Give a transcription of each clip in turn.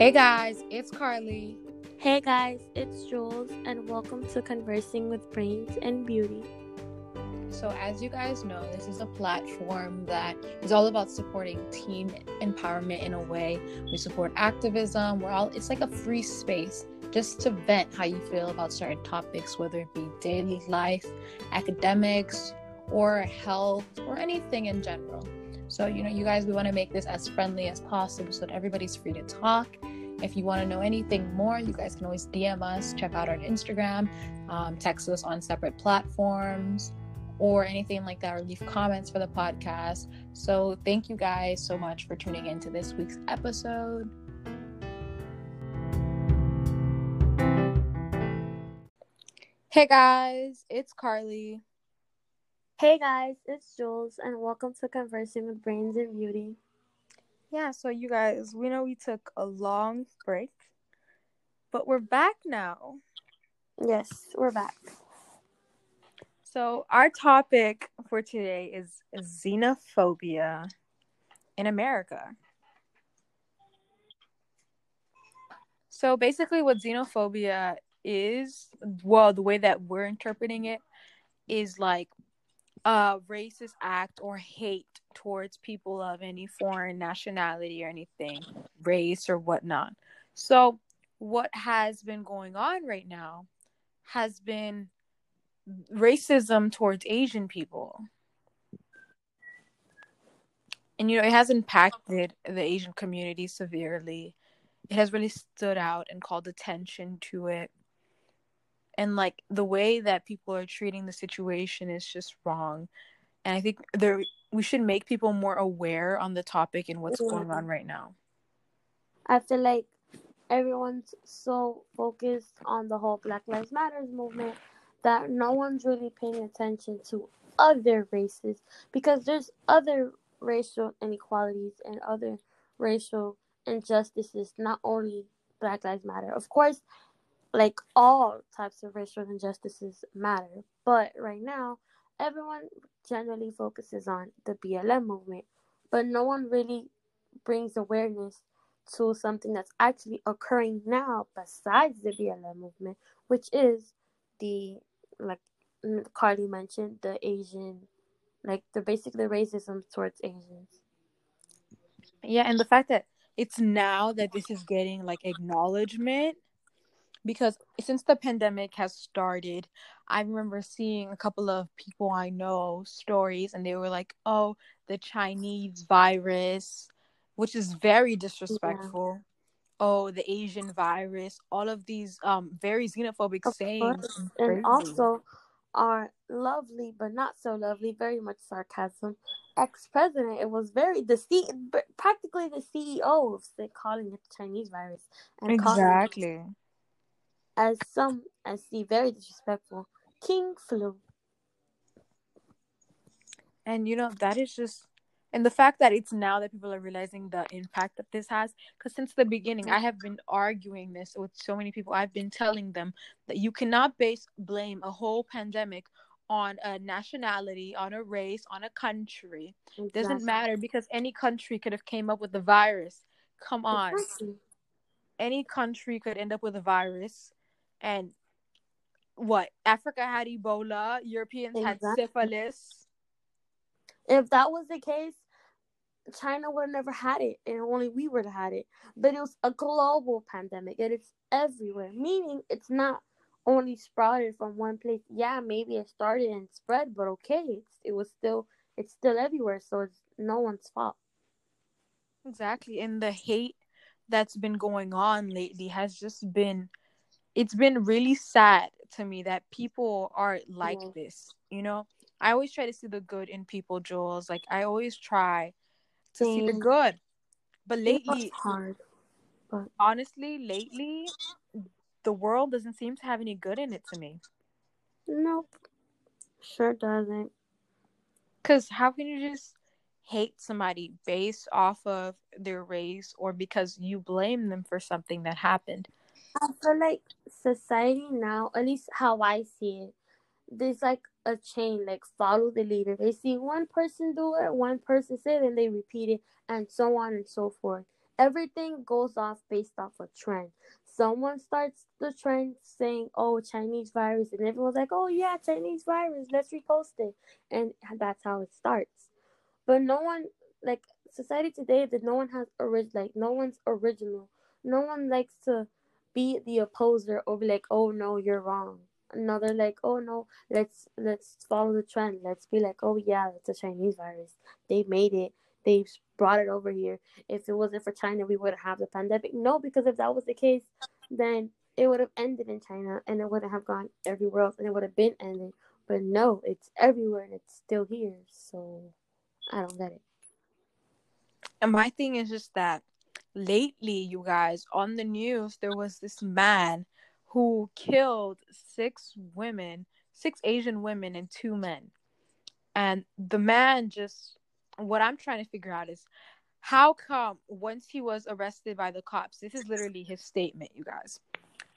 Hey guys, it's Carly. Hey guys, it's Jules, and welcome to Conversing with Brains and Beauty. So, as you guys know, this is a platform that is all about supporting teen empowerment in a way. We support activism. We're all, it's like a free space just to vent how you feel about certain topics, whether it be daily life, academics, or health, or anything in general. So, you know, you guys, we want to make this as friendly as possible so that everybody's free to talk. If you want to know anything more, you guys can always DM us, check out our Instagram, um, text us on separate platforms, or anything like that, or leave comments for the podcast. So, thank you guys so much for tuning into this week's episode. Hey guys, it's Carly. Hey guys, it's Jules, and welcome to Conversing with Brains and Beauty. Yeah, so you guys, we know we took a long break, but we're back now. Yes, we're back. So, our topic for today is xenophobia in America. So, basically, what xenophobia is, well, the way that we're interpreting it is like a racist act or hate towards people of any foreign nationality or anything, race or whatnot. So, what has been going on right now has been racism towards Asian people. And, you know, it has impacted the Asian community severely. It has really stood out and called attention to it and like the way that people are treating the situation is just wrong. And i think there we should make people more aware on the topic and what's yeah. going on right now. I feel like everyone's so focused on the whole black lives matters movement that no one's really paying attention to other races because there's other racial inequalities and other racial injustices not only black lives matter. Of course like all types of racial injustices matter. But right now, everyone generally focuses on the BLM movement, but no one really brings awareness to something that's actually occurring now besides the BLM movement, which is the like mm, Carly mentioned, the Asian, like the basically racism towards Asians. Yeah, and the fact that it's now that this is getting like acknowledgement because since the pandemic has started, I remember seeing a couple of people I know stories, and they were like, "Oh, the Chinese virus," which is very disrespectful. Yeah. Oh, the Asian virus. All of these um very xenophobic of sayings, and also our lovely but not so lovely, very much sarcasm ex president. It was very the C practically the CEO of calling it the Chinese virus and exactly as some as the very disrespectful Kung Flu. And you know, that is just and the fact that it's now that people are realizing the impact that this has because since the beginning i have been arguing this with so many people i've been telling them that you cannot base blame a whole pandemic on a nationality on a race on a country exactly. doesn't matter because any country could have came up with the virus come on exactly. any country could end up with a virus and what Africa had Ebola, Europeans exactly. had syphilis. If that was the case, China would have never had it, and only we would have had it. But it was a global pandemic, and it's everywhere. Meaning, it's not only sprouted from one place. Yeah, maybe it started and spread, but okay, it's, it was still it's still everywhere. So it's no one's fault. Exactly, and the hate that's been going on lately has just been it's been really sad to me that people are like this you know? I always try to see the good in people jules. Like i always try to see the good. But lately it's hard but honestly lately the world doesn't seem to have any good in it to me. Nope. Sure doesn't. Because how can you just hate somebody based off of their race or because you blame them for something that happened I feel like society now, at least how I see it, there's like a chain, like follow the leader. They see one person do it, one person say it, and they repeat it, and so on and so forth. everything goes off based off a trend. Someone starts the trend saying, "Oh, Chinese virus," and everyone's like, "Oh yeah, Chinese virus. Let's repost it," and that's how it starts. But no one like society today that no one has orig- like no one's original. No one likes to be the opposer or be like, "Oh no, you're wrong." Another like, "Oh no, let's let's follow the trend. Let's be like, oh yeah, it's a Chinese virus. They made it. They brought it over here. If it wasn't for China, we wouldn't have the pandemic. No, because if that was the case, then it would have ended in China and it wouldn't have gone everywhere else and it would have been ended. But no, it's everywhere and it's still here. So I don't get it. And my thing is just that lately, you guys, on the news, there was this man who killed six women, six Asian women, and two men. And the man just, what I'm trying to figure out is how come once he was arrested by the cops, this is literally his statement, you guys.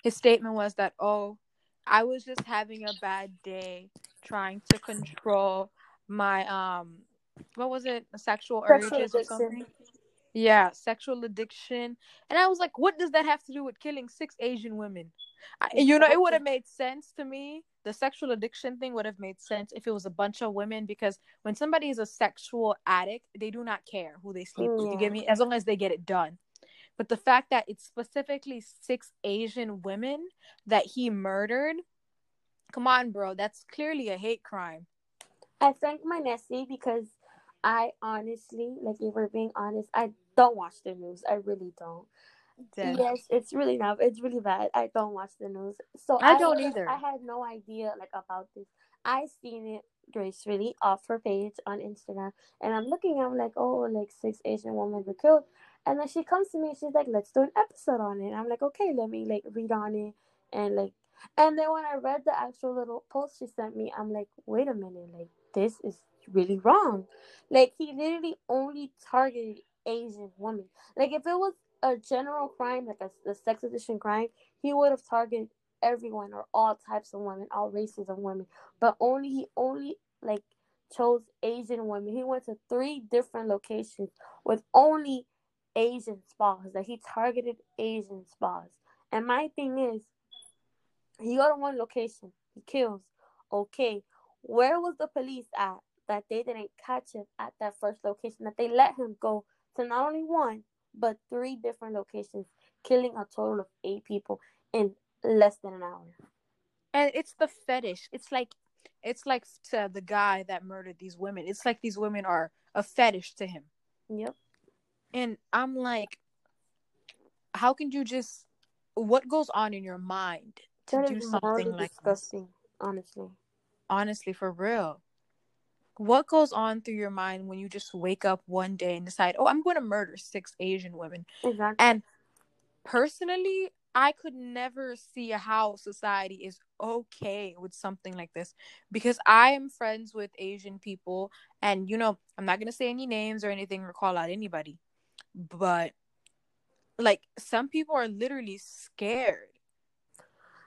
His statement was that, oh, I was just having a bad day trying to control my um what was it sexual, sexual urges addiction. or something yeah sexual addiction. And i was like what does that have to do with killing six asian women? I, you know it would have made sense to me. The sexual addiction thing would have made sense if it was a bunch of women because when somebody is a sexual addict they do not care who they sleep with you get mm. me? As long as they get it done. But the fact that it's specifically six asian women that he murdered come on bro that's clearly a hate crime. I thank my Nessie because I honestly, like if we're being honest, I don't watch the news. I really don't. Dead. Yes, it's really not. It's really bad. I don't watch the news, so I, I don't either. I had no idea like about this. I seen it gracefully off her page on Instagram, and I'm looking. I'm like, oh, like six Asian women were killed, and then she comes to me. She's like, let's do an episode on it. And I'm like, okay, let me like read on it, and like, and then when I read the actual little post she sent me, I'm like, wait a minute, like this is really wrong. Like he literally only targeted Asian women. Like if it was a general crime, like a, a sex addiction crime, he would have targeted everyone or all types of women, all races of women. But only he only like chose Asian women. He went to three different locations with only Asian spas. That like he targeted Asian spas. And my thing is, he go to one location, he kills. Okay, where was the police at that they didn't catch him at that first location? That they let him go to not only one but three different locations, killing a total of eight people in less than an hour. And it's the fetish. It's like it's like to the guy that murdered these women. It's like these women are a fetish to him. Yep. And I'm like, how can you just what goes on in your mind to that do something like disgusting, this? honestly. Honestly, for real what goes on through your mind when you just wake up one day and decide, oh, I'm going to murder six Asian women? Exactly. And personally, I could never see how society is okay with something like this because I am friends with Asian people, and you know, I'm not going to say any names or anything or call out anybody, but like some people are literally scared.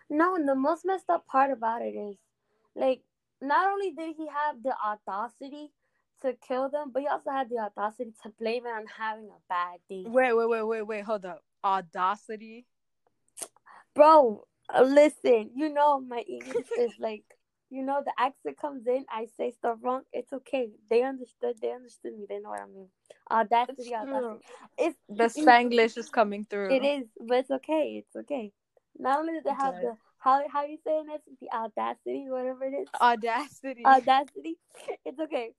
No, and the most messed up part about it is like not only did he have the audacity to kill them, but he also had the audacity to blame it on having a bad day. Wait, wait, wait, wait, wait, hold up. Audacity? Bro, uh, listen, you know my English is like you know the accent comes in, I say stuff wrong, it's okay. They understood, they understood me, they know what I mean. Audacity, audacity. It's the Spanglish is coming through. It is, but it's okay, it's okay. Not only did they have the how how you saying this? The audacity, whatever it is. Audacity. Audacity. It's okay.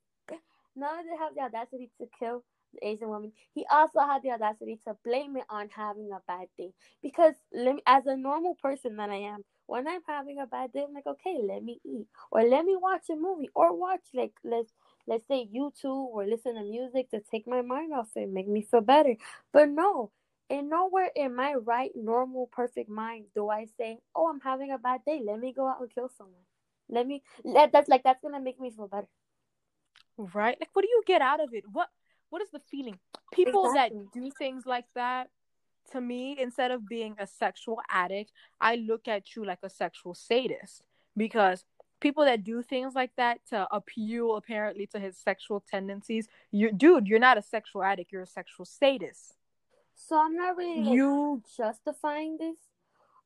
Not only did have the audacity to kill the Asian woman, he also had the audacity to blame it on having a bad day. Because let me, as a normal person that I am, when I'm having a bad day, I'm like, okay, let me eat, or let me watch a movie, or watch like let's let's say YouTube, or listen to music to take my mind off it, make me feel better. But no, and nowhere in my right, normal, perfect mind do I say, "Oh, I'm having a bad day. Let me go out and kill someone. Let me let that's like that's gonna make me feel better." Right? Like, what do you get out of it? What What is the feeling? People exactly. that do things like that, to me, instead of being a sexual addict, I look at you like a sexual sadist because people that do things like that to appeal apparently to his sexual tendencies, you dude, you're not a sexual addict. You're a sexual sadist. So I'm not really like, You justifying this,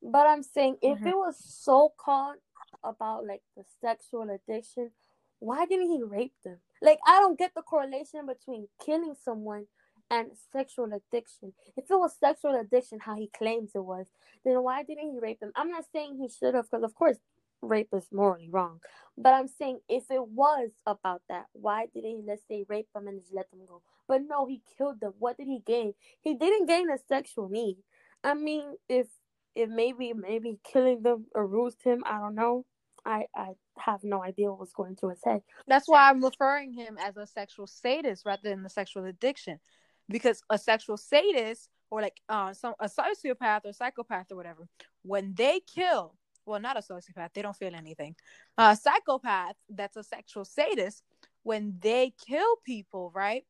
but I'm saying if Mhm. it was so called about like the sexual addiction, why didn't he rape them? Like I don't get the correlation between killing someone and sexual addiction. If it was sexual addiction, how he claims it was, then why didn't he rape them? I'm not saying he should have, because of course rape is morally wrong. But I'm saying if it was about that, why didn't he let's say rape them and just let them go? But no, he killed them. What did he gain? He didn't gain a sexual need. I mean, if if maybe maybe killing them aroused him, I don't know. I I have no idea what was going through his head. that's why I'm referring him as a sexual sadist rather than the sexual addiction. Because a sexual sadist or like uh some a sociopath or psychopath or whatever, when they kill well not a sociopath, they don't feel anything. A psychopath that's a sexual sadist, when they kill people, right?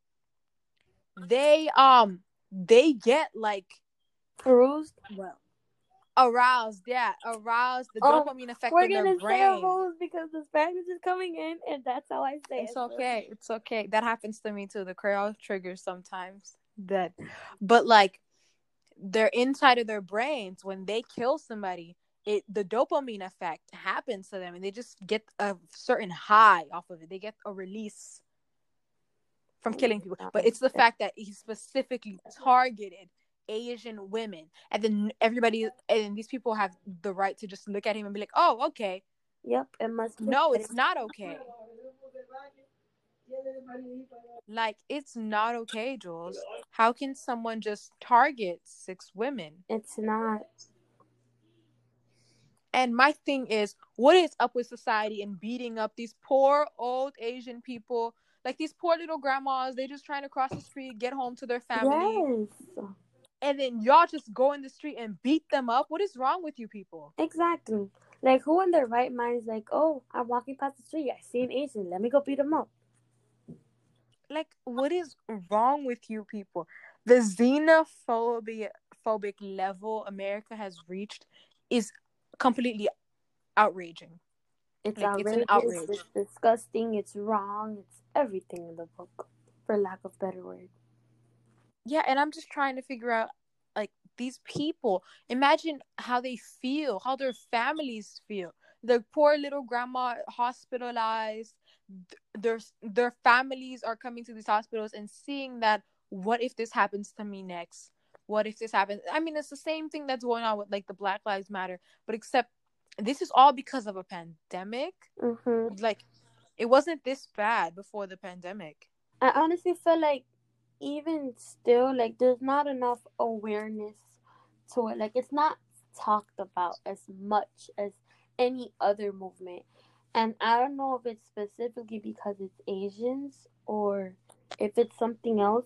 They um they get like Aroused? well aroused, yeah, aroused the Oh, dopamine effect We're in their gonna say brain. aroused because the Spanish is coming in, and that's how I say It's it. okay. It's okay. That happens to me too. The Creole triggers sometimes. That, but like, they're inside of their brains when they kill somebody. It the dopamine effect happens to them, and they just get a certain high off of it. They get a release from killing people. But it's the fact that he specifically targeted Asian women, and then everybody and these people have the right to just look at him and be like, "Oh, okay." Yep, it must. be. No, it's not okay. Like it's not okay, Jules. How can someone just target six women? It's not. And my thing is, what is up with society and beating up these poor old Asian people? Like these poor little grandmas, they just trying to cross the street, get home to their family, Yes, and then y'all just go in the street and beat them up. What is wrong with you people? exactly. Like who in their right mind is like, oh, I'm walking past the street, I see an Asian, let me go beat them up. Like, what is wrong with you people? The xenophobia phobic level America has reached is completely outraging. It's Like, it's outrageous. an outrage. It's disgusting. It's wrong. It's everything in the book, for lack of better word. Yeah, and I'm just trying to figure out like these people. Imagine how they feel, how their families feel. The poor little grandma hospitalized. Their their families are coming to these hospitals and seeing that. What if this happens to me next? What if this happens? I mean, it's the same thing that's going on with like the Black Lives Matter, but except this is all because of a pandemic. hmm Like, it wasn't this bad before the pandemic. I honestly feel like even still, like there's not enough awareness to it. Like it's not talked about as much as any other movement. And I don't know if it's specifically because it's Asians or if it's something else.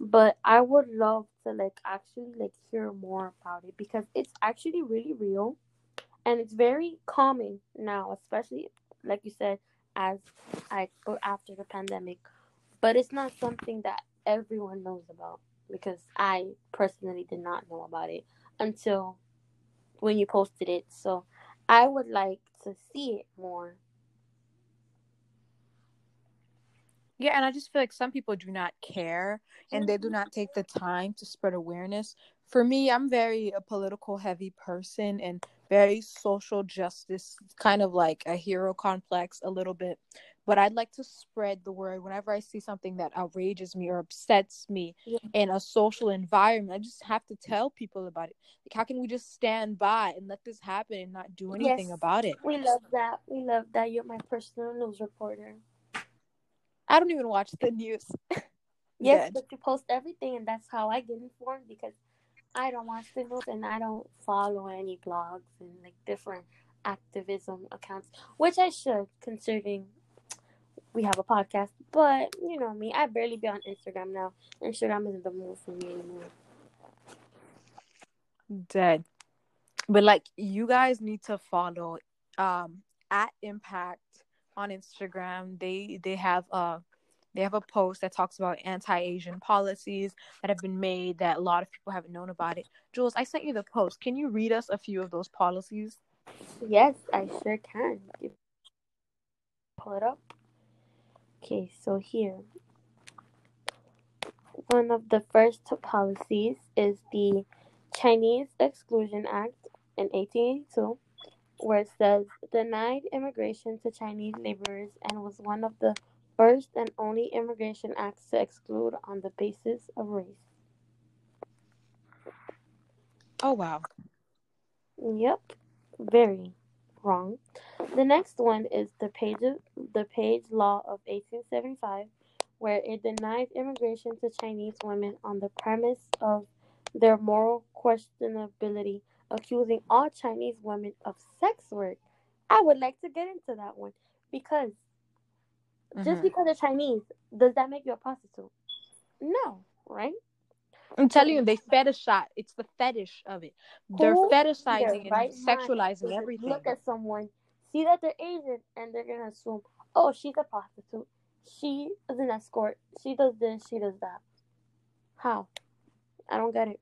But I would love to like actually like hear more about it because it's actually really real and it's very calming now, especially like you said, as I go after the pandemic but it's not something that everyone knows about because I personally did not know about it until when you posted it. So I would like to see it more. Yeah, and I just feel like some people do not care and they do not mm-hmm. take the time to spread awareness. For me, I'm very a political heavy person and very social justice, kind of like a hero complex a little bit. But I'd like to spread the word whenever I see something that outrages me or upsets me Yeah. in a social environment. I just have to tell people about it. Like, how can we just stand by and let this happen and not do anything Yes. about it? We love that. We love that. You're my personal news reporter. I don't even watch the news. Yes, Good. but you post everything, and that's how I get informed because I don't watch news and I don't follow any blogs and like different activism accounts, which I should, considering we have a podcast. But you know me, I barely be on Instagram now. Instagram isn't the move for me anymore. dead but like you guys need to follow um at impact on instagram they they have uh they have a post that talks about anti-asian policies that have been made that a lot of people haven't known about it jules i sent you the post can you read us a few of those policies Yes, I sure can. Pull it up. Okay, so here. One of the first policies is the Chinese Exclusion Act in 1882, where it says denied immigration to Chinese laborers and was one of the first and only immigration acts to exclude on the basis of race. Oh wow. Yep, very wrong. The next one is the page the Page Law of 1875, where it denied immigration to Chinese women on the premise of their moral questionability, accusing all Chinese women of sex work. I would like to get into that one because just Mhm. because they're Chinese, does that make you a prostitute? No, right? I'm telling you, they fetishize. It's the fetish of it. They're Who fetishizing their right and sexualizing everything. Look at someone, see that they're Asian, and they're gonna assume, oh, she's a prostitute. She is an escort. She does this. She does that. How? I don't get it.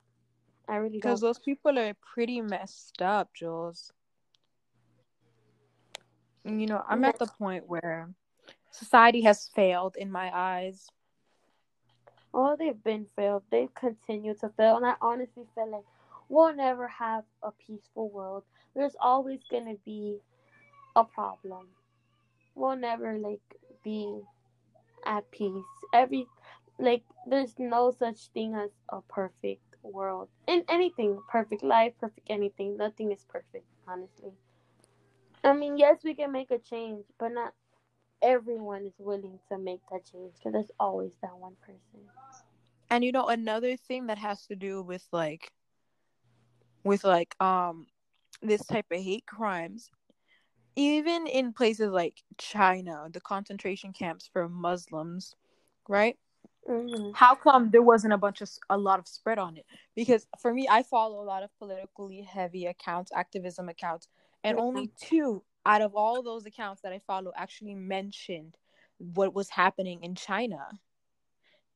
I really Because don't. those people are pretty messed up, Jules. And, You know, I'm at the point where society has failed in my eyes. Oh, they've been failed. They continue to fail, and I honestly feel like we'll never have a peaceful world. There's always gonna be a problem. We'll never like be at peace. Every like there's no such thing as a perfect world. In anything, perfect life, perfect anything. Nothing is perfect, honestly. I mean, yes, we can make a change, but not everyone is willing to make that change because there's always that one person. And you know, another thing that has to do with like with like um this type of hate crimes, even in places like China, the concentration camps for Muslims, right? hmm How come there wasn't a bunch of a lot of spread on it? Because for me, I follow a lot of politically heavy accounts, activism accounts, and Yeah. only two out of all those accounts that I follow actually mentioned what was happening in China.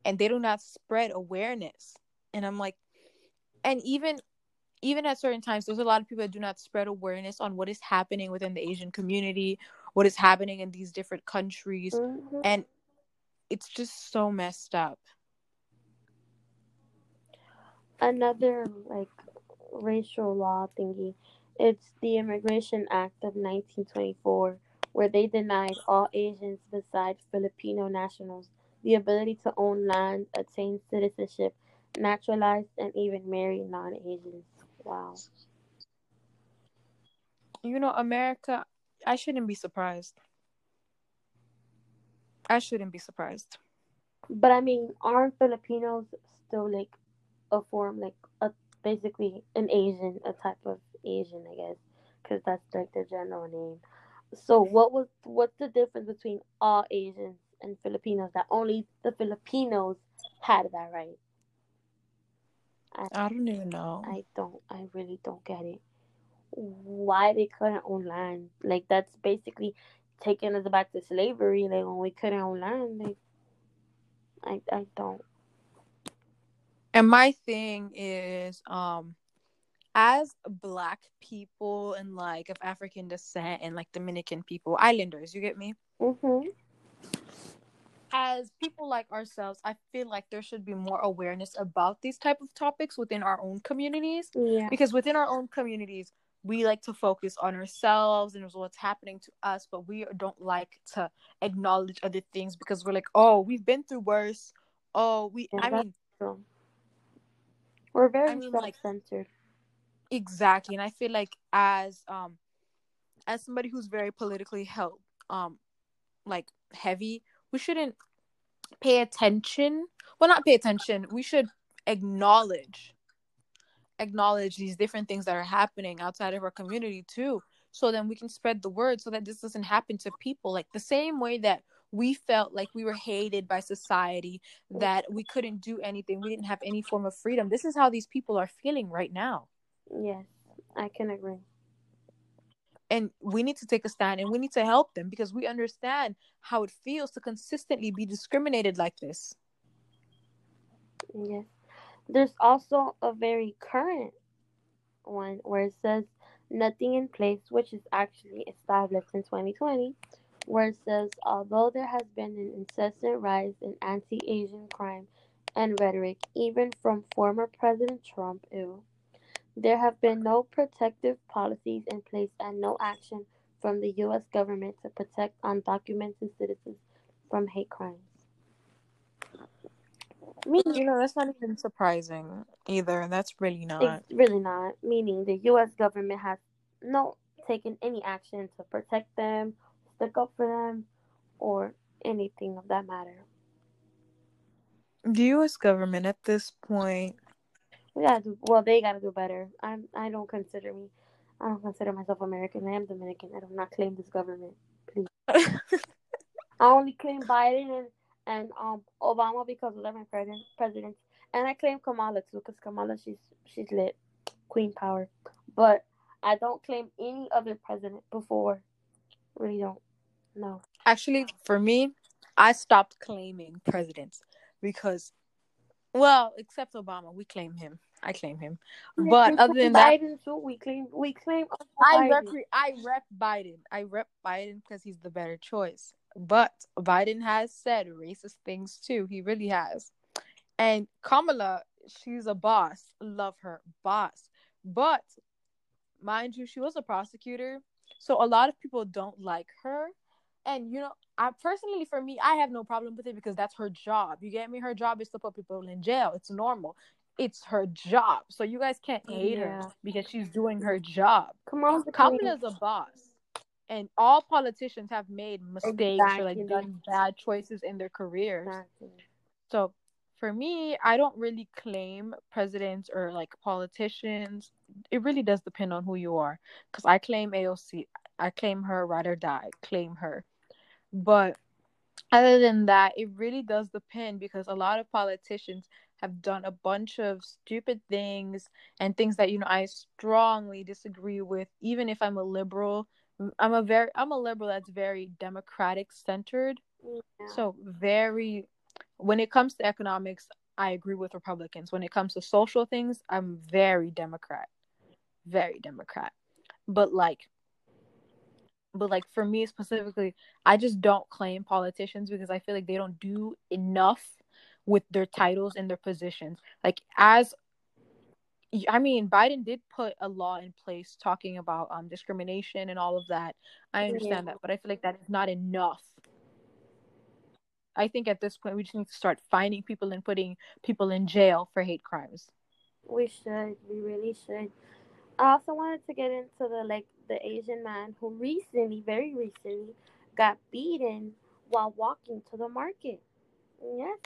And they do not spread awareness. And I'm like, and even even at certain times, there's a lot of people that do not spread awareness on what is happening within the Asian community, what is happening in these different countries, hmm and it's just so messed up. Another like racial law thingy. It's the Immigration Act of 1924, where they denied all Asians besides Filipino nationals the ability to own land, attain citizenship, naturalize, and even marry non-Asians. Wow. You know, America, I shouldn't be surprised. I shouldn't be surprised. But I mean, aren't Filipinos still like a form, like a basically an Asian, a type of Asian, I guess, because that's like the general name. So what was what's the difference between all Asians and Filipinos that only the Filipinos had that right? I don't even know. I don't. I really don't get it. Why they couldn't own land? Like that's basically taking us back to slavery. Like when we couldn't own land. Like I I don't. And my thing is, um, as black people and like of African descent and like Dominican people, islanders, you get me? Mhm. As people like ourselves, I feel like there should be more awareness about these type of topics within our own communities. Yeah. because within our own communities we like to focus on ourselves and what's happening to us but we don't like to acknowledge other things because we're like oh we've been through worse oh we Yeah, i mean true. We're very I mean, like- self-centered. Exactly and i feel like as um as somebody who's very politically held um like heavy we shouldn't pay attention well not pay attention we should acknowledge acknowledge these different things that are happening outside of our community too so then we can spread the word so that this doesn't happen to people. Like the same way that we felt like we were hated by society that we couldn't do anything we didn't have any form of freedom this is how these people are feeling right now Yes, I can agree. and we need to take a stand and we need to help them because we understand how it feels to consistently be discriminated like this Yes. There's also a very current one where it says nothing in place, which is actually established in 2020, where it says although there has been an incessant rise in anti Asian crime and rhetoric, even from former President Trump. Ew. There have been no protective policies in place and no action from the U.S. government to protect undocumented citizens from hate crimes. Meaning, You know, that's not even surprising either. That's really not. it's really not. Meaning, the U.S. government has not taken any action to protect them, stick up for them, or anything of that matter. The U.S. government at this point. We gotta do well. They gotta do better. I'm. I don't consider me. I don't consider myself American. I am Dominican. I do not claim this government. Please. I only claim Biden and and um Obama because they're my president presidents, and I claim Kamala too because Kamala she's she's lit, queen power. But I don't claim any other president before. Really don't. No. Actually, for me, I stopped claiming presidents because, well, except Obama, we claim him. I claim him. But other than that, Biden too, we claim we claim. I rep I rep Biden. I rep Biden because he's the better choice. But Biden has said racist things too. He really has. And Kamala, she's a boss. Love her, boss. But mind you, she was a prosecutor, so a lot of people don't like her. And you know, I personally, for me, I have no problem with it because that's her job. You get me? Her job is to put people in jail. It's normal. It's her job. So you guys can't oh, hate Yeah. her because she's doing her job. Come on. Kamala's a boss. And all politicians have made mistakes or like done bad choices in their careers. Exactly. So for me, I don't really claim presidents or like politicians. It really does depend on who you are. Because I claim AOC. I claim her ride or die. Claim her. But other than that, it really does depend because a lot of politicians have done a bunch of stupid things and things that you know I strongly disagree with. Even if I'm a liberal, I'm a very I'm a liberal that's very democratic centered. Yeah. So very when it comes to economics, I agree with Republicans. When it comes to social things, I'm very Democrat. Very Democrat. But like but like for me specifically, I just don't claim politicians because I feel like they don't do enough with their titles and their positions. Like as I mean, Biden did put a law in place talking about um discrimination and all of that. I understand Yeah. that, but I feel like that is not enough. I think at this point we just need to start finding people and putting people in jail for hate crimes. We should. We really should. I also wanted to get into the like the Asian man who recently, very recently, got beaten while walking to the market. Yes,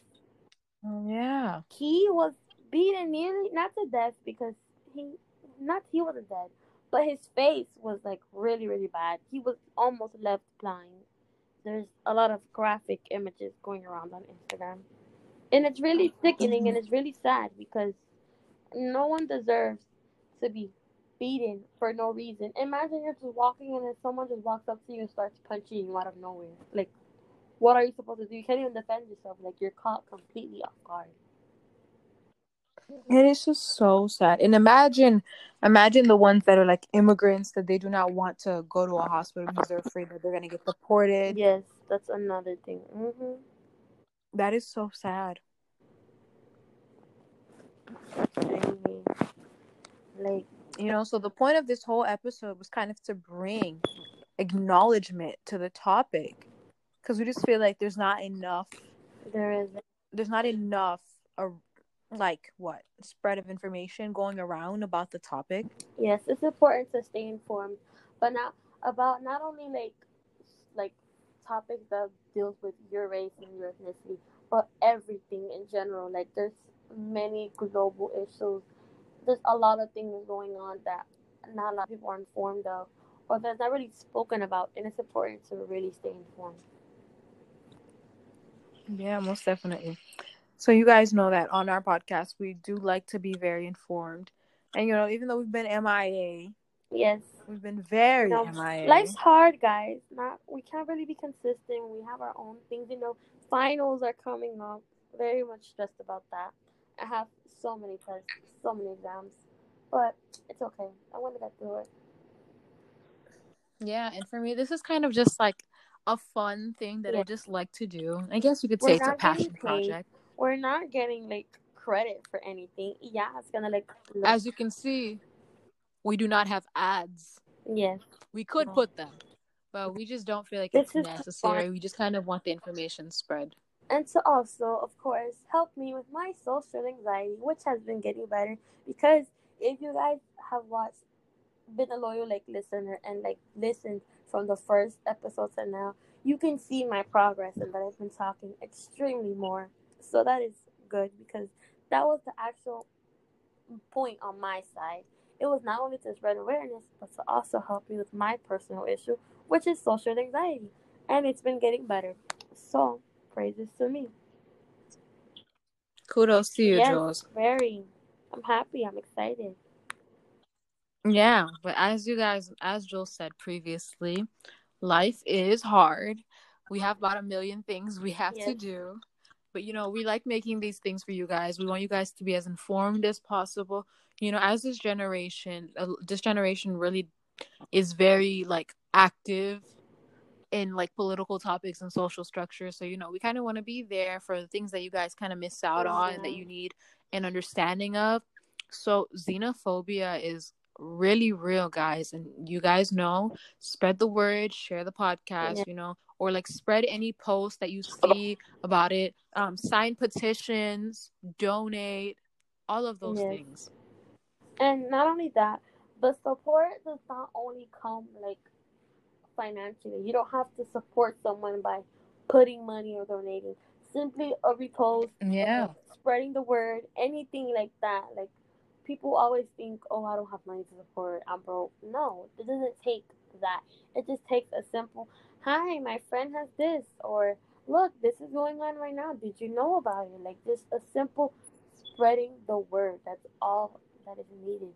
mm, Yeah. he was beaten nearly not to death because he not he wasn't dead, but his face was like really really bad. He was almost left blind. There's a lot of graphic images going around on Instagram, and it's really sickening and it's really sad because no one deserves to be beaten for no reason. Imagine you're just walking and then someone just walks up to you and starts punching you out of nowhere. Like, what are you supposed to do? You can't even defend yourself. Like, you're caught completely off guard. It is just so sad. And imagine imagine the ones that are like immigrants that they do not want to go to a hospital because they're afraid that they're gonna get deported. Yes, that's another thing. hmm That is so sad. Anyway, like, You know, so the point of this whole episode was kind of to bring acknowledgement to the topic. Because we just feel like there's not enough there is. there's not enough uh, like what spread of information going around about the topic. Yes, it's important to stay informed, but not about not only like like topics that deals with your race and your ethnicity, but everything in general. Like there's many global issues. There's a lot of things going on that not a lot of people are informed of, or that's not really spoken about, and it's important to really stay informed. Yeah, most definitely. So you guys know that on our podcast we do like to be very informed. And you know, even though we've been MIA, Yes, we've been very No, MIA. life's hard, guys. Not we can't really be consistent. We have our own things. You know, finals are coming up. Very much stressed about that. I have so many tests, so many exams, but it's okay. I want to get through it. Yeah, and for me, this is kind of just like a fun thing that I just like to do. I guess you could We're say it's a passion project. we're not getting like credit for anything. Yeah, it's gonna like look- As you can see, we do not have ads. yes. We could No. put them, but we just don't feel like This it's necessary. fine. We just kind of want the information spread. And to also, of course, help me with my social anxiety, which has been getting better. Because if you guys have watched, been a loyal like listener and like listened from the first episode to now, you can see my progress and that I've been talking extremely more. So that is good because that was the actual point on my side. It was not only to spread awareness, but to also help me with my personal issue, which is social anxiety. And it's been getting better. So, praises to me. Kudos to you, Yes. Jules. Very. I'm happy. I'm excited. Yeah, but as you guys, as Jules said previously, life is hard. We have about a million things we have to do. But you know, we like making these things for you guys. We want you guys to be as informed as possible. You know, as this generation, uh, this generation really is very like active in like political topics and social structure. So, you know, we kind of want to be there for the things that you guys kind of miss out on and that you need an understanding of. So, xenophobia is really real, guys. And you guys know, spread the word, share the podcast, Yeah. you know, or like spread any post that you see about it. Um, sign petitions, donate, all of those Yes. things. And not only that, but support does not only come like financially. You don't have to support someone by putting money or donating. Simply a repost, uh, Yeah. spreading the word, anything like that. Like people always think, "Oh, I don't have money to support. I'm broke." No, it doesn't take that. It just takes a simple, "Hi, my friend has this," or "Look, this is going on right now. Did you know about it?" Like just a simple spreading the word. That's all that is needed.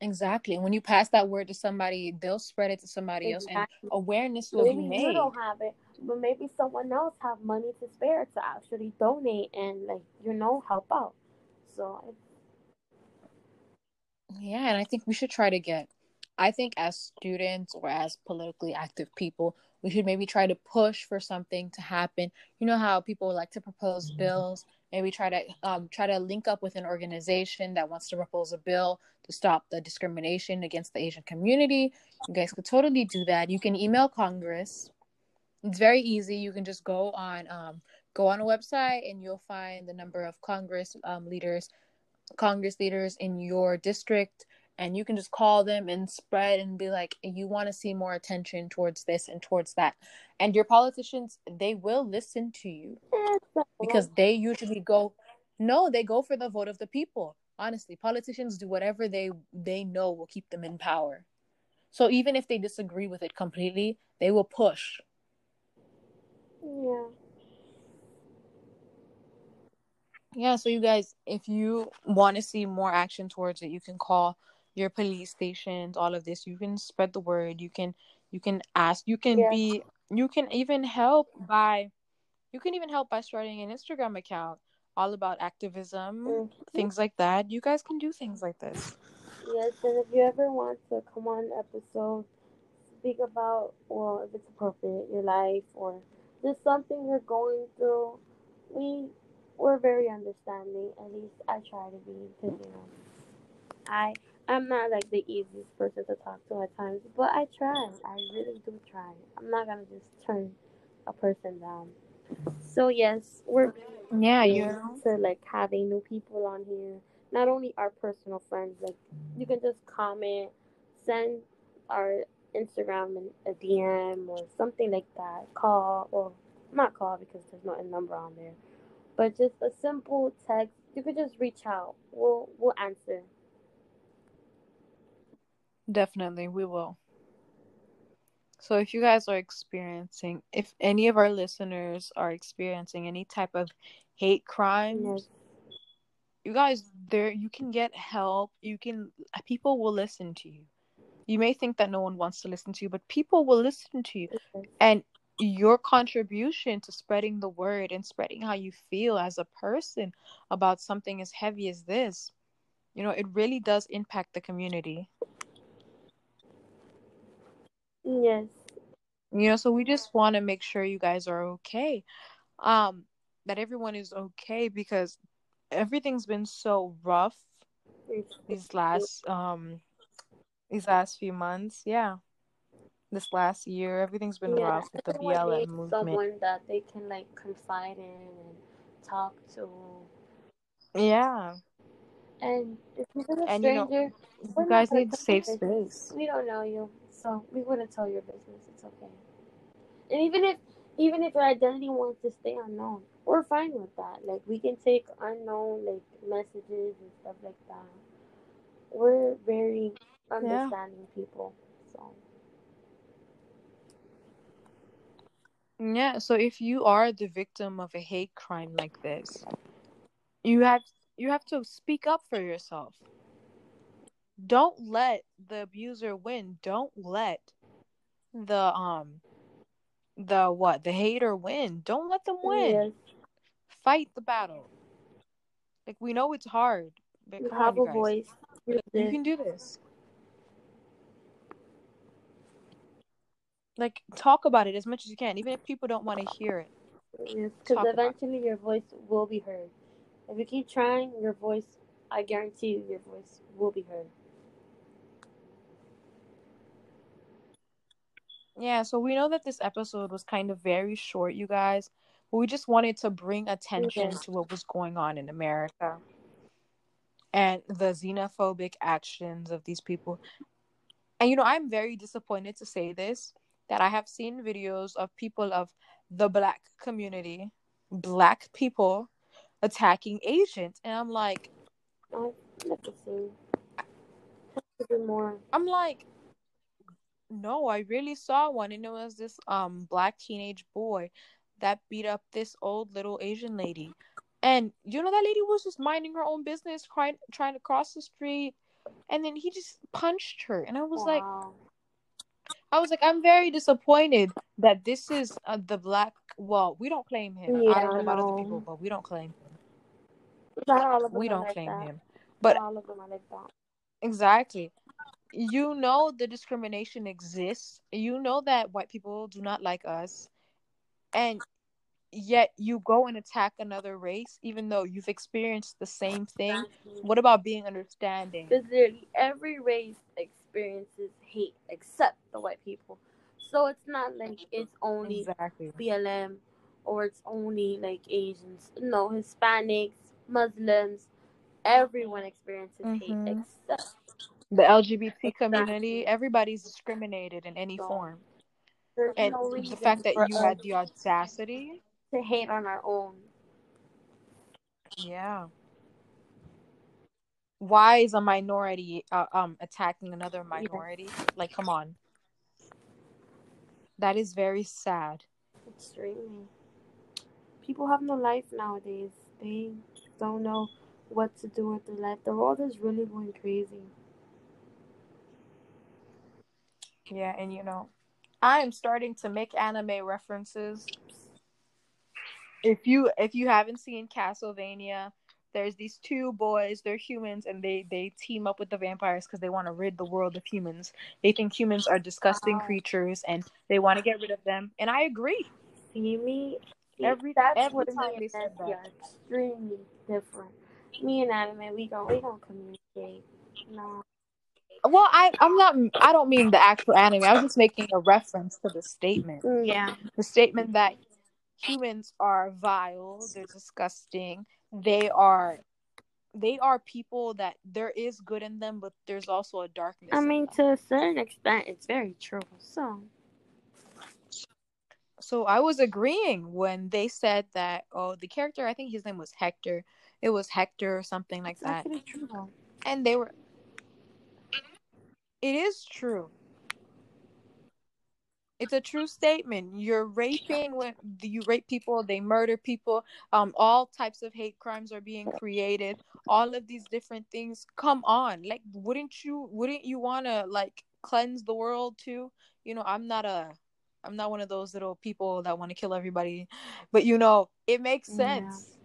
Exactly. When you pass that word to somebody, they'll spread it to somebody else and awareness will Maybe be you don't have it, but maybe someone else have money to spare to actually donate and like you know help out. So it's Yeah, and I think we should try to get, I think as students or as politically active people, we should maybe try to push for something to happen. You know how people like to propose mm-hmm. bills. Maybe try to um, try to link up with an organization that wants to propose a bill to stop the discrimination against the Asian community. You guys could totally do that. You can email Congress. It's very easy. You can just go on um, go on a website and you'll find the number of Congress um, leaders Congress leaders in your district and you can just call them and spread and be like you want to see more attention towards this and towards that. And your politicians they will listen to you because they usually go no they go for the vote of the people. Honestly politicians do whatever they they know will keep them in power. So even if they disagree with it completely they will push. Yeah. Yeah, so you guys, if you want to see more action towards it, you can call your police stations, all of this. You can spread the word. You can you can ask. You can Yes. be you can even help by you can even help by starting an Instagram account all about activism, Mhm. things like that. You guys can do things like this. Yes, and if you ever want to come on an episode, speak about well, if it's appropriate, your life or just something you're going through, we we're very understanding. At least I try to be, because you know, I I'm not like the easiest person to talk to at times, but I try. I really do try. I'm not gonna just turn a person down. So yes, we're Yeah, you to like having new people on here. Not only our personal friends, like you can just comment, send our Instagram a DM or something like that. Call or not call because there's not a number on there, but just a simple text. You could just reach out. We'll we'll answer. Definitely, we will. So if you guys are experiencing, if any of our listeners are experiencing any type of hate crimes, Yes. you guys there you can get help. You can uh, people will listen to you. You may think that no one wants to listen to you, but people will listen to you. Yes. And your contribution to spreading the word and spreading how you feel as a person about something as heavy as this, you know, it really does impact the community. Yes. you know so we just want to make sure you guys are okay um that everyone is okay because everything's been so rough these last um these last few months. Yeah. This last year, everything's been Yeah, rough with the BLM movement. someone that they can like confide in and talk to. Yeah. And if you're a And you know, you guys need safe space. We don't know you, so we wouldn't tell your business. It's okay. And even if even if your identity wants to stay unknown, we're fine with that. Like we can take unknown like messages and stuff like that. We're very understanding people. So Yeah, so if you are the victim of a hate crime like this, you have you have to speak up for yourself. Don't let the abuser win. Don't let the um the what? The hater win. Don't let them win. yes, Fight the battle. Like we know it's hard, but you have a guys. voice. You can do this. Like talk about it as much as you can, even if people don't want to hear it. Yes, because it. eventually your voice will be heard. If you keep trying, your voice, I guarantee you, your voice will be heard. Yeah, so we know that this episode was kind of very short, you guys, but we just wanted to bring attention Yeah. to what was going on in America and the xenophobic actions of these people. And you know, I'm very disappointed to say this that I have seen videos of people of the black community, black people attacking Asians, and I'm like, I've never seen. To do more. I'm like, no, I really saw one, and it was this um black teenage boy that beat up this old little Asian lady. And you know that lady was just minding her own business, trying trying to cross the street, and then he just punched her. And I was like. I was like, I'm very disappointed that this is uh, the black. Well, we don't claim him. Yeah, I don't know about no. other people, but we don't claim him. Not all of them We don't like claim that. him. But all of them are like that. Exactly. You know the discrimination exists. You know that white people do not like us. And yet you go and attack another race even though you've experienced the same thing. What about being understanding? Because literally every race experiences hate except the white people. So it's not like it's only Exactly. BLM or it's only like Asians. No, Hispanics, Muslims, everyone experiences Mhm. hate except The LGBT Exactly. community, everybody's discriminated in any So, form. And no the fact that you had the audacity, to hate on our own. yeah. Why is a minority uh, um attacking another minority? Like, come on. That is very sad. Extremely. People have no life nowadays. They don't know what to do with their life. The world is really going crazy. Yeah, and you know, I am starting to make anime references. If you if you haven't seen Castlevania, there's these two boys, they're humans and they they team up with the vampires because they want to rid the world of humans. They think humans are disgusting creatures and they want to get rid of them. And I agree. See me? Every- that's every time they said that. extremely different. Me and anime, we don't we don't communicate. No. Well, I I'm not I don't mean the actual anime. I was just making a reference to the statement. Mm. Yeah. the statement that humans are vile, they're disgusting, they are they are people that there is good in them, but there's also a darkness. I mean, to a certain extent, it's very true. So, so I was agreeing when they said that. Oh, the character, I think his name was Hector. It was Hector or something like it's that, actually true. and they were. It is true. It's a true statement. You're raping when you rape people, they murder people. Um, all types of hate crimes are being created. All of these different things. Come on, like, wouldn't you? Wouldn't you want to like cleanse the world too? You know, I'm not a, I'm not one of those little people that want to kill everybody, but you know, it makes sense.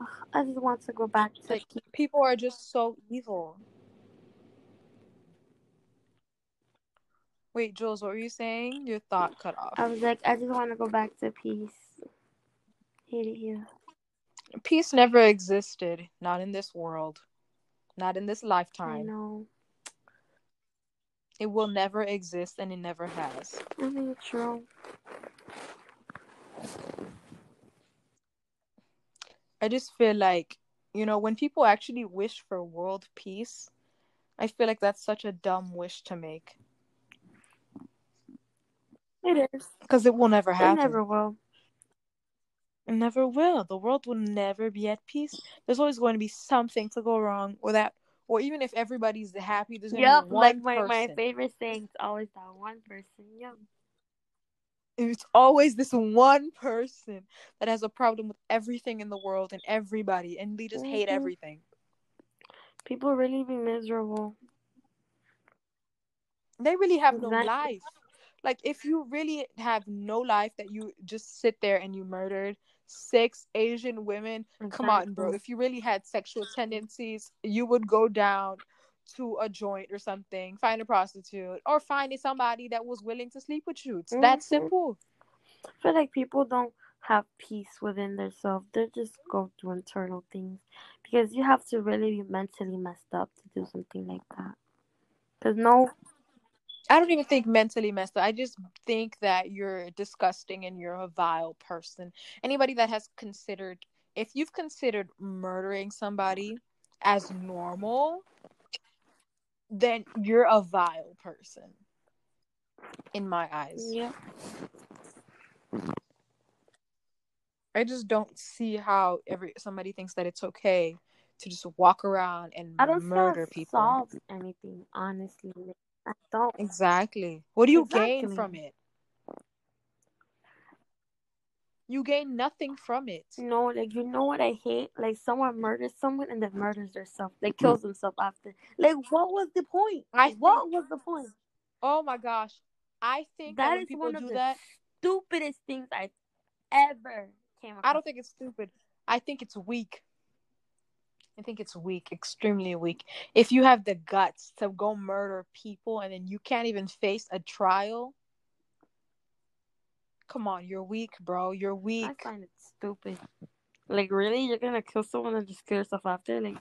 Ugh, I just want to go back to Like, people are just so evil. Wait, Jules, what were you saying? Your thought cut off. I was like, I just want to go back to peace. Hate it here. Peace never existed. Not in this world. Not in this I lifetime. know. It will never exist and it never has. I mean, true. I just feel like, you know, when people actually wish for world peace, I feel like that's such a dumb wish to make It is. because it will never happen. It never will. It never will. The world will never be at peace. There's always going to be something to go wrong or that, or even if everybody's happy, there's going to Yep, be one like my, my favorite saying is always that one person. Yep. It's always this one person that has a problem with everything in the world and everybody, and they just hate Mhm. everything. People really be miserable. They really have no life. Like if you really have no life that you just sit there and you murdered six Asian women, come on, bro. If you really had sexual tendencies, you would go down to a joint or something, find a prostitute, or find somebody that was willing to sleep with you. It's that Mhm. simple. I feel like people don't have peace within themselves. They just go through internal things because you have to really be mentally messed up to do something like that. Because no, I don't even think mentally messed up. I just think that you're disgusting and you're a vile person. Anybody that has considered, if you've considered murdering somebody as normal, then you're a vile person in my eyes. yeah, I just don't see how every somebody thinks that it's okay to just walk around and I don't murder people. solves anything. Honestly, I don't. Exactly. What do you gain from it? You gain nothing from it. No, like you know what I hate? Like someone murders someone and then murders themselves. They kills mm. themselves after. Like what was the point? I what was the point? Oh my gosh. I think that, That when is people one of do the that, stupidest things I've ever came across. I don't think it's stupid. I think it's weak. I think it's weak, extremely weak. If you have the guts to go murder people and then you can't even face a trial, come on, you're weak, bro. You're weak. I find it stupid. Like really, you're gonna kill someone and just kill yourself after? Like,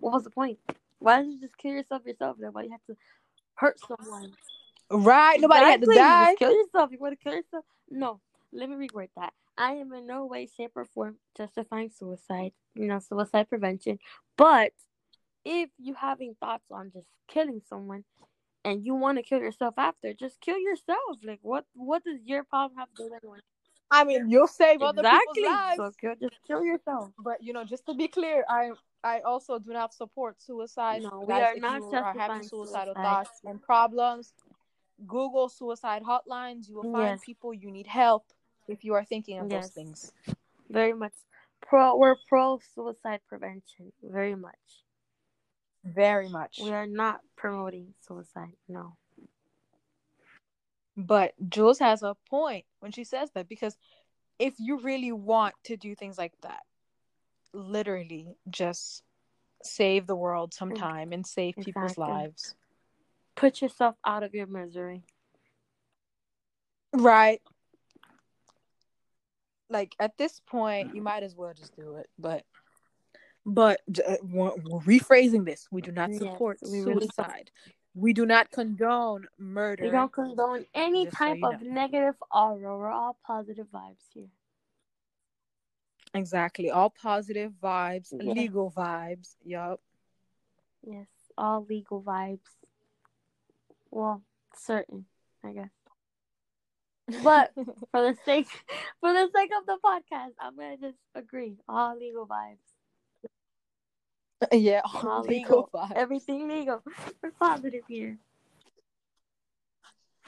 what was the point? Why did you just kill yourself yourself? Then why you have to hurt someone? Right? Nobody had to Exactly. die. Just kill yourself. You want to kill yourself? No. Let me reword that. I am in no way, shape, or form justifying suicide. You know, suicide prevention. But if you having thoughts on just killing someone and you want to kill yourself after, just kill yourself. Like what? What does your problem have to do with anyone? I mean, you'll save other people's lives. So kill, just kill yourself. But you know, just to be clear, I I also do not support suicide. No, we are not you are having justifying suicidal suicide. thoughts and problems, Google suicide hotlines. You will find Yes. people you need help if you are thinking of those Yes. things. Very much pro. We're pro suicide prevention. Very much. Very much. We are not promoting suicide. No. But Jules has a point when she says that because if you really want to do things like that, literally just save the world sometime and save people's lives. Put yourself out of your misery. Right. Like at this point, you might as well just do it. But, but uh, we're we're rephrasing this: we do not Yes, support we really don't. suicide. We do not condone murder. We don't condone any Just so type you of negative aura. We're all positive vibes here. Exactly. All positive vibes, Yeah. legal vibes. Yup. Yes, all legal vibes. Well, certain, I guess. But for the sake for the sake of the podcast, I'm gonna just agree. All legal vibes. yeah, all All legal legal. vibes. Everything legal. We're positive here.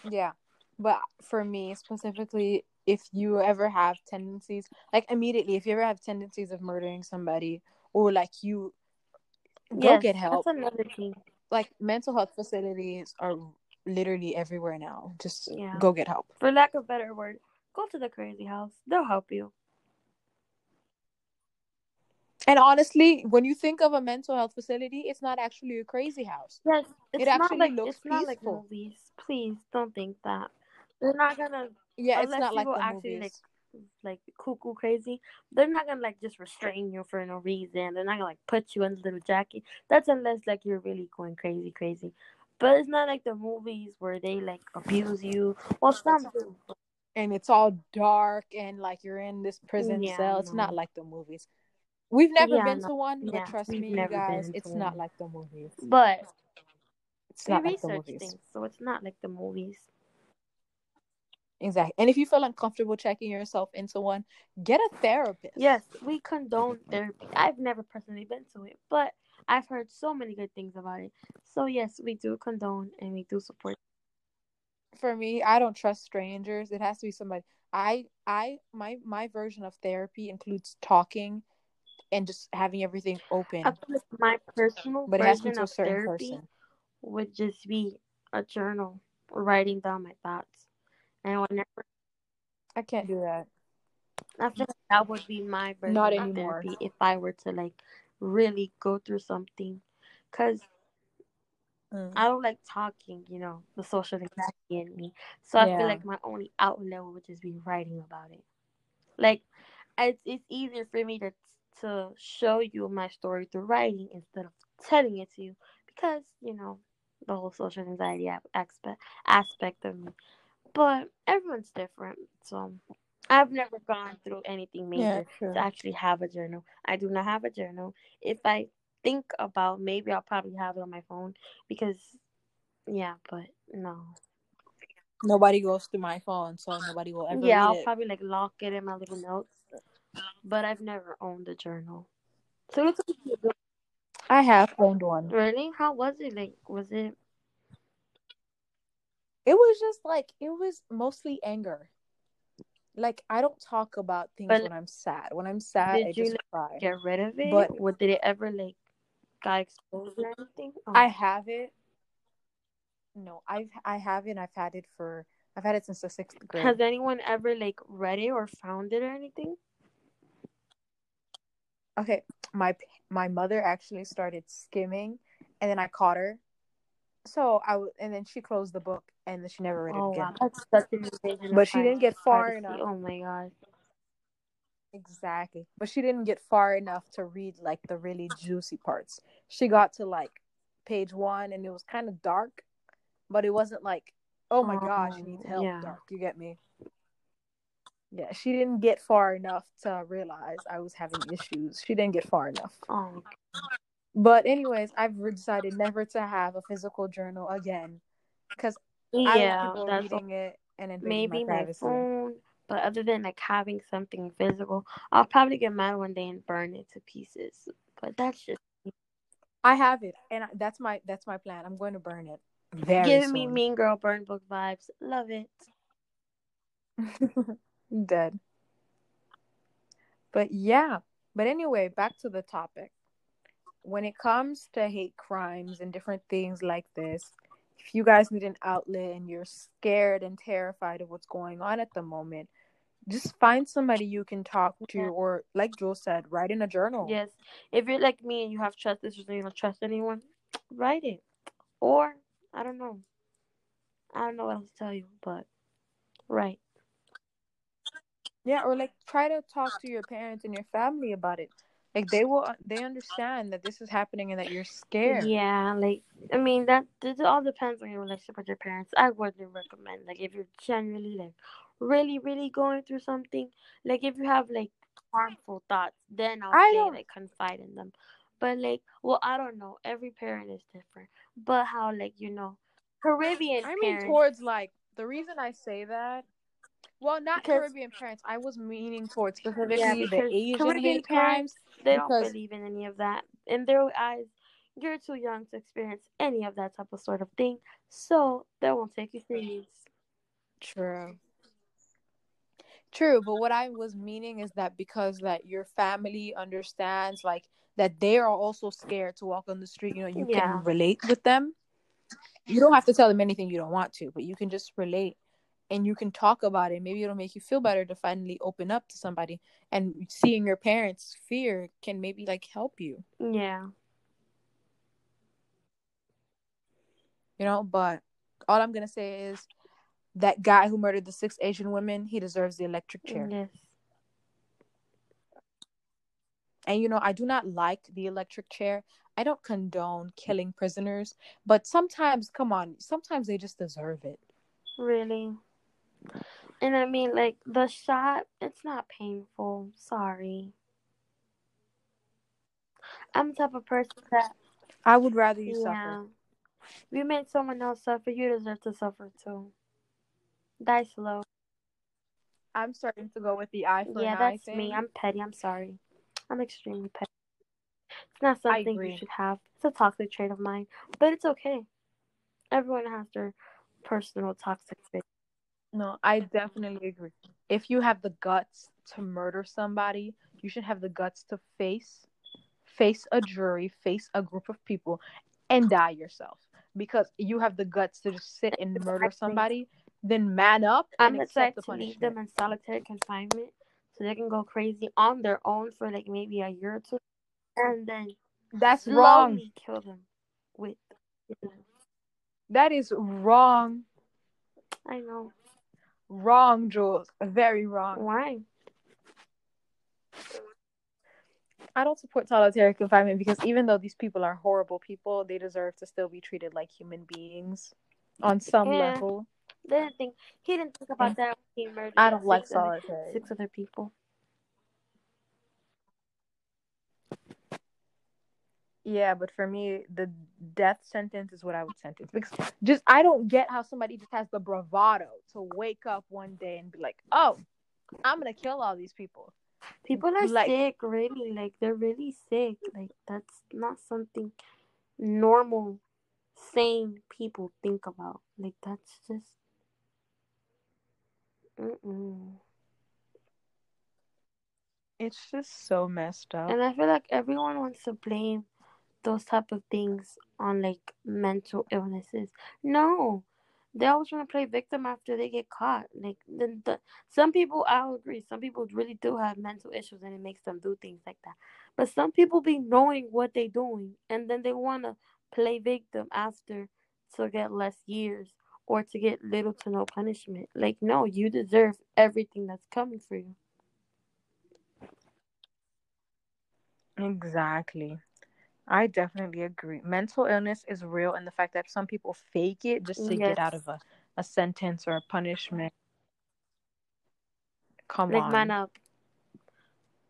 Yeah. But for me specifically, if you ever have tendencies, like immediately, if you ever have tendencies of murdering somebody or like you go Yes, get help. That's another thing. Like mental health facilities are literally everywhere now. Just Yeah. go get help. For lack of a better word, go to the crazy house. They'll help you. And honestly, when you think of a mental health facility, it's not actually a crazy house. Yes, it's It not actually like looks it's not like peaceful. movies. Please don't think that. They're not gonna Yeah, it's not like the actually movies. like like cuckoo crazy, they're not gonna like just restrain you for no reason. They're not gonna like put you in a little jacket. That's unless like you're really going crazy, crazy. But it's not like the movies where they like abuse you. Well, some do. and it's all dark and like you're in this prison Yeah, cell. It's not like the movies. We've never Yeah, been no. to one, Yeah, but trust me, you guys, it's not one. like the movies. But It's not like the research movies. things, so it's not like the movies. Exactly. And if you feel uncomfortable checking yourself into one, get a therapist. Yes, we condone therapy. I've never personally been to it, but I've heard so many good things about it. So yes, we do condone and we do support. For me, I don't trust strangers. It has to be somebody. I I my my version of therapy includes talking and just having everything open. I my personal But it has to be version to a of certain therapy person. would just be a journal, writing down my thoughts, and whenever I can't do that. I feel like that would be my version Not of anymore. therapy if I were to like really go through something, because Mm. I don't like talking, you know, the social anxiety in me. So I Yeah. feel like my only outlet would just be writing about it. Like, it's it's easier for me to to show you my story through writing instead of telling it to you because you know the whole social anxiety aspect aspect of me. But everyone's different, so I've never gone through anything major true. to actually have a journal. I do not have a journal. If I think about maybe I'll probably have it on my phone because yeah, but no. Nobody goes through my phone, so nobody will ever yeah, I'll it. probably like lock it in my little notes. But I've never owned a journal. So it's I have owned one. really how was it? Like was it It was just like it was mostly anger. Like I don't talk about things But, when I'm sad. When I'm sad, did I you, just like, cry. get rid of it? But- or did it ever like got exposed or anything? Oh. I have it. No, I've I have it. and I've had it for I've had it since the sixth grade. Has anyone ever like read it or found it or anything? Okay, my my mother actually started skimming, and then I caught her. So I w- and then she closed the book, and then she never read it Oh again. wow, that's such an invasion. But she didn't get far enough. Oh my god. Exactly. But she didn't get far enough to read like the really juicy parts. She got to like page one and it was kind of dark, but it wasn't like, oh my oh, gosh, she needs Oh, help yeah. dark. You get me? Yeah, she didn't get far enough to realize I was having issues. She didn't get far enough. Oh But anyways, I've decided never to have a physical journal again because yeah, that's reading it and maybe my my phone. But other than like having something physical, I'll probably get mad one day and burn it to pieces. But that's just I have it, and that's my that's my plan. I'm going to burn it very giving me. Mean Girl burn book vibes. Love it. Dead. But yeah. But anyway, back to the topic. When it comes to hate crimes and different things like this, if you guys need an outlet and you're scared and terrified of what's going on at the moment, just find somebody you can talk to, Yeah. or like Joel said, write in a journal. Yes. If you're like me and you have trust issues and you don't trust anyone, write it. Or I don't know. I don't know what else to tell you, but write. Yeah, or like try to talk to your parents and your family about it. Like they will, uh, they understand that this is happening and that you're scared. Yeah, like I mean that it all depends on your relationship with your parents. I wouldn't recommend like if you're genuinely like really, really going through something, like if you have like harmful thoughts, then I'll I say don't- like confide in them. But like, well, I don't know. Every parent is different. But how like you know, Caribbean I mean, parents. towards like the reason I say that. Well, not Because- Caribbean parents. I was meaning towards specifically Yeah, the because Asian Caribbean parents. crimes. they don't believe in any of that. In their eyes, you're too young to experience any of that type of sort of thing. So they won't take you serious. True. True, but what I was meaning is that because that your family understands like that they are also scared to walk on the street, you know, you Yeah. can relate with them. You don't have to tell them anything you don't want to, but you can just relate and you can talk about it. Maybe it'll make you feel better to finally open up to somebody and seeing your parents' fear can maybe like help you, Yeah. you know, but all I'm going to say is that guy who murdered the six Asian women, he deserves the electric chair. Yes. And you know, I do not like the electric chair. I don't condone killing prisoners, but sometimes, come on, sometimes they just deserve it. Really. And I mean, like, the shot, it's not painful. Sorry. I'm the type of person that, I would rather you yeah. suffer. If you made someone else suffer, you deserve to suffer too. Die slow. I'm starting to go with the eye for Yeah, an eye that's thing. me. I'm petty. I'm sorry. I'm extremely petty. It's not something you should have. It's a toxic trait of mine, but it's okay. Everyone has their personal toxic trait. No, I definitely agree. If you have the guts to murder somebody, you should have the guts to face face a jury, face a group of people and die yourself. Because you have the guts to just sit and murder somebody, then man up and I'm accept excited the to leave punishment. them in solitary confinement so they can go crazy on their own for like maybe a year or two, and then That's wrong. kill them with. That is wrong. I know Wrong, Jules. Very wrong. why. I don't support solitary confinement because even though these people are horrible people, they deserve to still be treated like human beings on some Yeah. level. They didn't think he didn't think about eh. that when he murdered. I don't like solitary. Six other people. Yeah, but for me, the death sentence is what I would sentence because just I don't get how somebody just has the bravado to wake up one day and be like, "Oh, I'm gonna kill all these people." People are Like- sick, really. Like they're really sick. Like that's not something normal, sane people think about. Like that's just. Mm-mm. It's just so messed up. And I feel like everyone wants to blame those type of things on like mental illnesses. No, they always want to play victim after they get caught. Like the, the some people, I'll agree. Some people really do have mental issues, and it makes them do things like that. But some people be knowing what they're doing, and then they want to play victim after to get less years or to get little to no punishment. Like no, you deserve everything that's coming for you. Exactly. I definitely agree. Mental illness is real, and the fact that some people fake it just to get out of a, a sentence or a punishment. Come Like on. man up,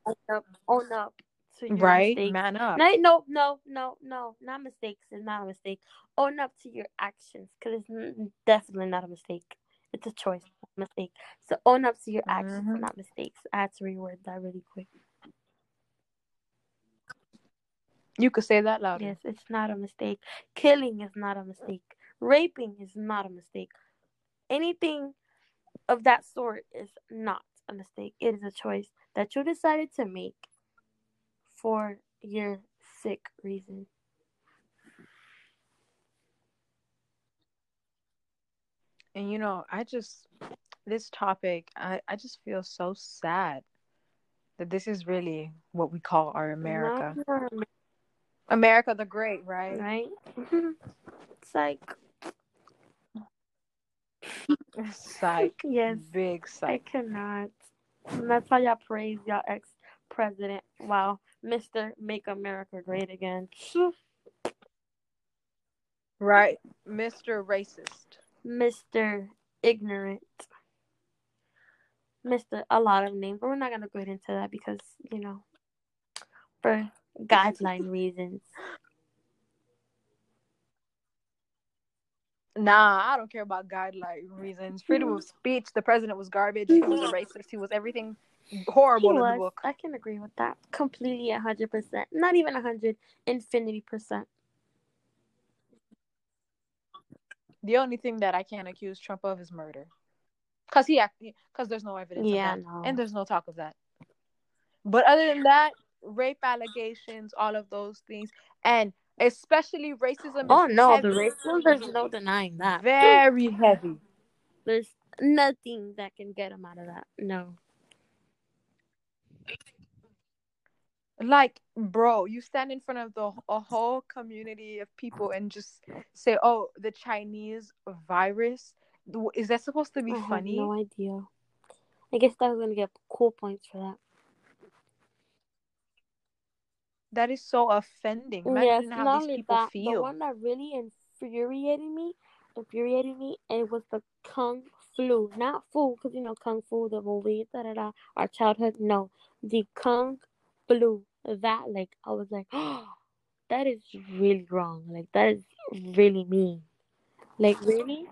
own up, own up to your right? mistakes. Man up. No, no, no, no, no, not mistakes. It's not a mistake. Own up to your actions, because it's definitely not a mistake. It's a choice, not a mistake. So own up to your actions, Mhm. not mistakes. I had to reword that really quick. You could say that louder. Yes, it's not a mistake. Killing is not a mistake. Raping is not a mistake. Anything of that sort is not a mistake. It is a choice that you decided to make for your sick reason. And you know, I just this topic, I, I just feel so sad that this is really what we call our America. Not your America the Great, right? right? Mm-hmm. it's like Psych. yes, Big psych. I cannot. And that's how y'all praise y'all ex president. Wow, Mister Make America Great Again. Right. Mr. Racist. Mr. Ignorant. Mr. A lot of names, but we're not gonna go into that because you know, for guideline reasons. Nah, I don't care about guideline reasons. Freedom of speech. The president was garbage. He was a racist. He was everything horrible He in the book. I can agree with that completely, a hundred percent. Not even a hundred, infinity percent. The only thing that I can't accuse Trump of is murder. Cause he because there's no evidence Yeah, of that. no. And there's no talk of that. But other than that, rape allegations, all of those things, and especially racism. Oh no, heavy. the racism. There's no denying that. Very heavy. There's nothing that can get him out of that. No. Like, bro, you stand in front of the a whole community of people and just say, "Oh, the Chinese virus," Is that supposed to be I funny? have no idea. I guess I was gonna get cool points for that. That is so offending. Imagine yes, how not these people that, the one that really infuriated me, infuriated me, and it was the kung flu, not fu, because you know kung fu, the movie, da da da, our childhood. No, the kung flu. That like I was like, oh, that is really wrong. Like that is really mean. Like really?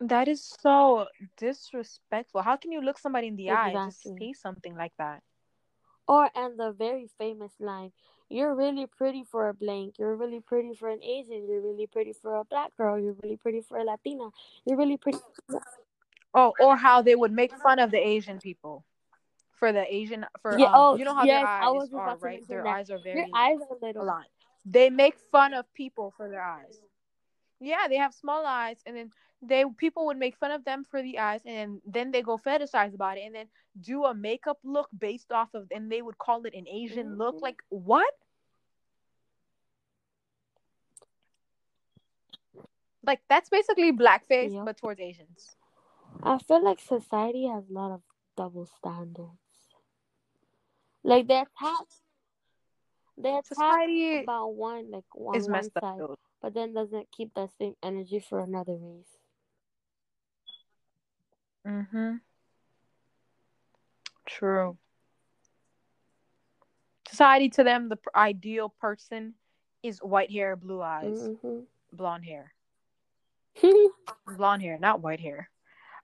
That is so disrespectful. How can you look somebody in the eye and just say something like that? Or and the very famous line, "You're really pretty for a blank. You're really pretty for an Asian. You're really pretty for a black girl. You're really pretty for a Latina. You're really pretty." Oh, or how they would make fun of the Asian people for the Asian for Yeah. um, Oh, you know how yes. their I eyes are right. Their that. eyes are very Your eyes are little. They make fun of people for their eyes. Yeah, they have small eyes, and then they people would make fun of them for the eyes, and then they go fetishize about it, and then do a makeup look based off of, and they would call it an Asian look. Mhm. Like what? Like that's basically blackface, but towards Asians. I feel like society has a lot of double standards. Like they attack, they're Society about one like on is one messed up. But then doesn't keep that same energy for another race. Mm-hmm. True. Society to them, the ideal person is white hair, blue eyes, hmm blonde hair, blonde hair, not white hair.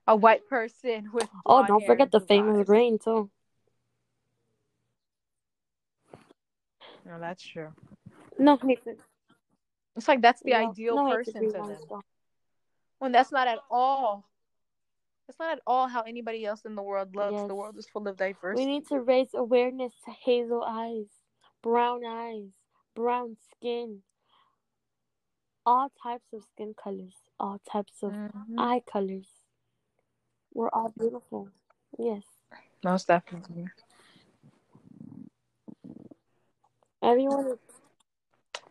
A white person with oh, don't forget the famous eyes. too. No, that's true. No hatred. It's like that's the No, ideal no person to them. When that's not at all. That's not at all how anybody else in the world looks. Yes. The world is full of diversity. We need to raise awareness to hazel eyes, brown eyes, brown skin, all types of skin colors, all types of Mhm. eye colors. We're all beautiful. Yes. Most definitely. Everyone is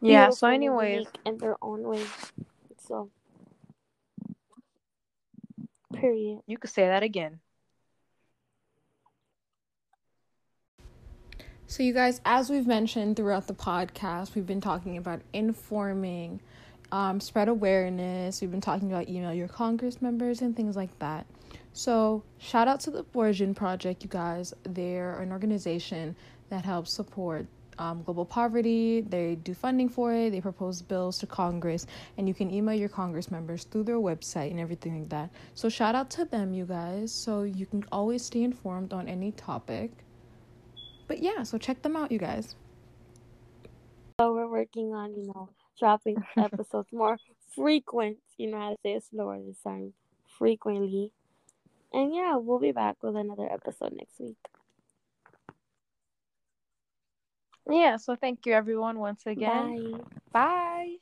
Yeah. beautiful So, and anyways, in their own way. So, period. you could say that again. So, you guys, as we've mentioned throughout the podcast, we've been talking about informing, um, spread awareness. We've been talking about email your Congress members and things like that. So, shout out to the Borgen Project, you guys. They're an organization that helps support um, global poverty. They do funding for it. They propose bills to Congress, and you can email your Congress members through their website and everything like that. So, shout out to them, you guys. So, you can always stay informed on any topic. But yeah, so check them out, you guys. So, we're working on, you know, dropping episodes more frequent. You know how to say it slower this time. Frequently. And yeah, we'll be back with another episode next week. Yeah, so thank you everyone once again. Bye. Bye.